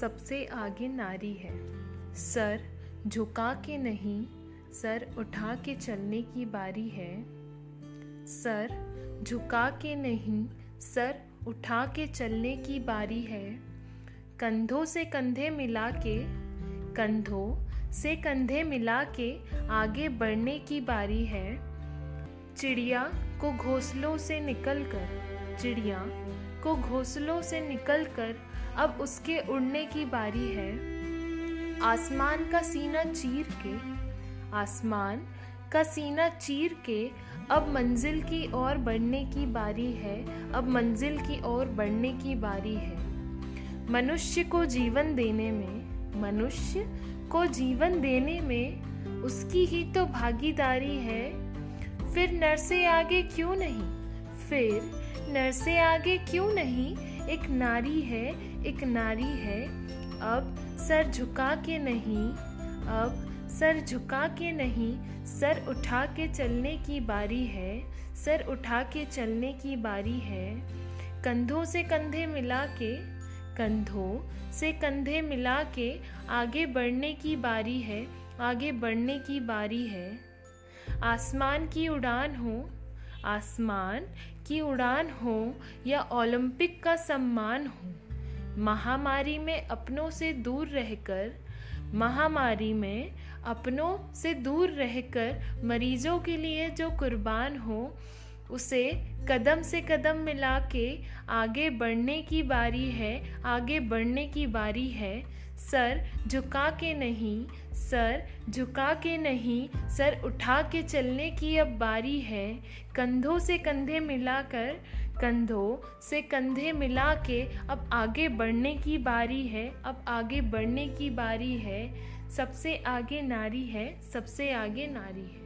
सबसे आगे नारी है। सर, झुका के नहीं, सर उठा के चलने की बारी है। सर, झुका के नहीं, सर उठा के चलने की बारी है। कंधों से कंधे मिला के, कंधों से कंधे मिला के आगे बढ़ने की बारी है। चिड़िया को घोंसलों से निकलकर, चिड़िया को घोंसलों से निकलकर अब उसके उड़ने की बारी है। आसमान का सीना चीर के, आसमान का सीना चीर के, अब मंजिल की ओर बढ़ने की बारी है, अब मंजिल की ओर बढ़ने की बारी है। मनुष्य को जीवन देने में, मनुष्य को जीवन देने में उसकी ही तो भागीदारी है। फिर नर से आगे क्यों नहीं? फिर नर से आगे क्यों नहीं? एक नारी है, एक नारी है। अब सर झुका के नहीं, अब सर झुका के नहीं, सर उठा के चलने की बारी है, सर उठा के चलने की बारी है। कंधों से कंधे मिला के, कंधों से कंधे मिला के आगे बढ़ने की बारी है, आगे बढ़ने की बारी है। आसमान की उड़ान हो आसमान की उड़ान हो या ओलंपिक का सम्मान हो। महामारी में अपनों से दूर रहकर, महामारी में अपनों से दूर रहकर मरीजों के लिए जो कुर्बान हो उसे कदम से कदम मिला के आगे बढ़ने की बारी है, आगे बढ़ने की बारी है। सर झुका के नहीं, सर झुका के नहीं, सर उठा के चलने की अब बारी है। कंधों से कंधे मिलाकर, कंधों से कंधे मिला के अब आगे बढ़ने की बारी है, अब आगे बढ़ने की बारी है। सबसे आगे नारी है, सबसे आगे नारी है।